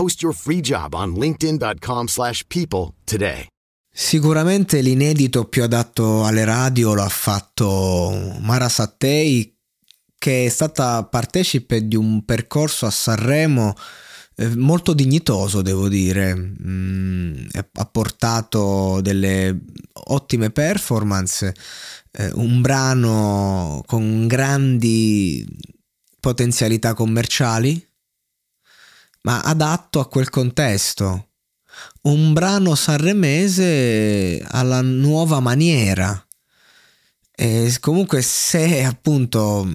Post your free job on linkedin.com/people slash people today. Sicuramente l'inedito più adatto alle radio lo ha fatto Mara Sattei, che è stata partecipe di un percorso a Sanremo eh, molto dignitoso, devo dire. Mm, ha portato delle ottime performance, eh, un brano con grandi potenzialità commerciali, ma adatto a quel contesto. Un brano sanremese alla nuova maniera. E comunque se appunto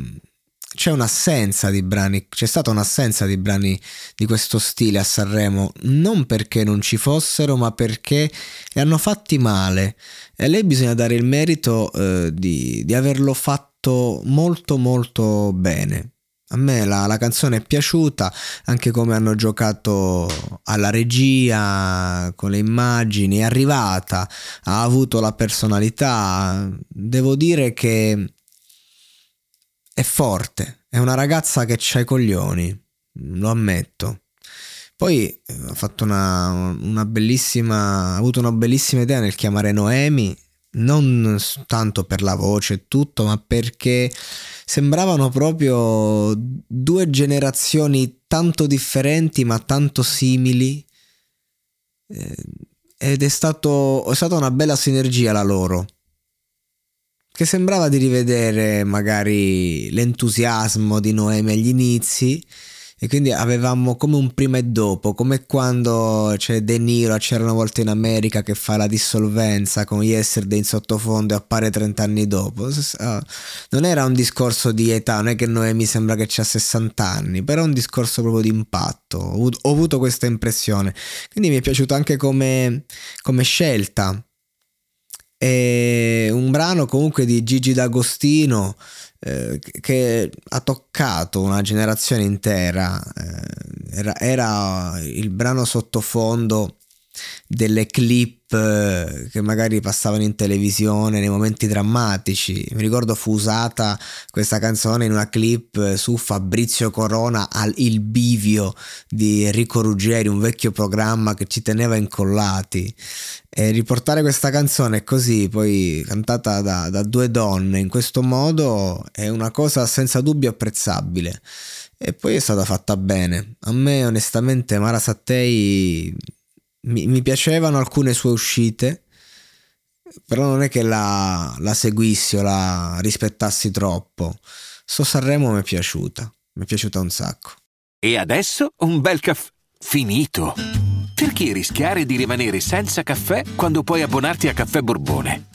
c'è un'assenza di brani, c'è stata un'assenza di brani di questo stile a Sanremo, non perché non ci fossero, ma perché li hanno fatti male. E a lei bisogna dare il merito eh, di, di averlo fatto molto molto bene. A me la, la, canzone è piaciuta, anche come hanno giocato alla regia, con le immagini, è arrivata, ha avuto la personalità. Devo dire che è forte, è una ragazza che c'ha i coglioni, lo ammetto. Poi eh, ha una, una ha avuto una bellissima idea nel chiamare Noemi, non tanto per la voce e tutto, ma perché sembravano proprio due generazioni tanto differenti ma tanto simili. Eh, ed è, stato, è stata una bella sinergia la loro che sembrava di rivedere magari l'entusiasmo di Noemi agli inizi e quindi avevamo come un prima e dopo, come quando c'è De Niro, c'era una volta in America che fa la dissolvenza con Yesterday in sottofondo e appare 30 anni dopo. Ah, non era un discorso di età, non è che Noemi sembra che c'ha 60 anni, però è un discorso proprio di impatto. Ho avuto questa impressione. Quindi mi è piaciuto anche come, come scelta. Un brano comunque di Gigi D'Agostino eh, che ha toccato una generazione intera. Eh, era, era, il brano sottofondo delle clip eh, che magari passavano in televisione nei momenti drammatici. Mi ricordo fu usata questa canzone in una clip su Fabrizio Corona al Il Bivio di Enrico Ruggeri, un vecchio programma che ci teneva incollati. E riportare questa canzone così, poi cantata da, da due donne in questo modo, è una cosa senza dubbio apprezzabile. E poi è stata fatta bene. A me onestamente Mara Sattei mi, mi piacevano alcune sue uscite, però non è che la, la seguissi o la rispettassi troppo. So Sanremo mi è piaciuta, mi è piaciuta un sacco. E adesso un bel caffè finito. Perché rischiare di rimanere senza caffè quando puoi abbonarti a Caffè Borbone?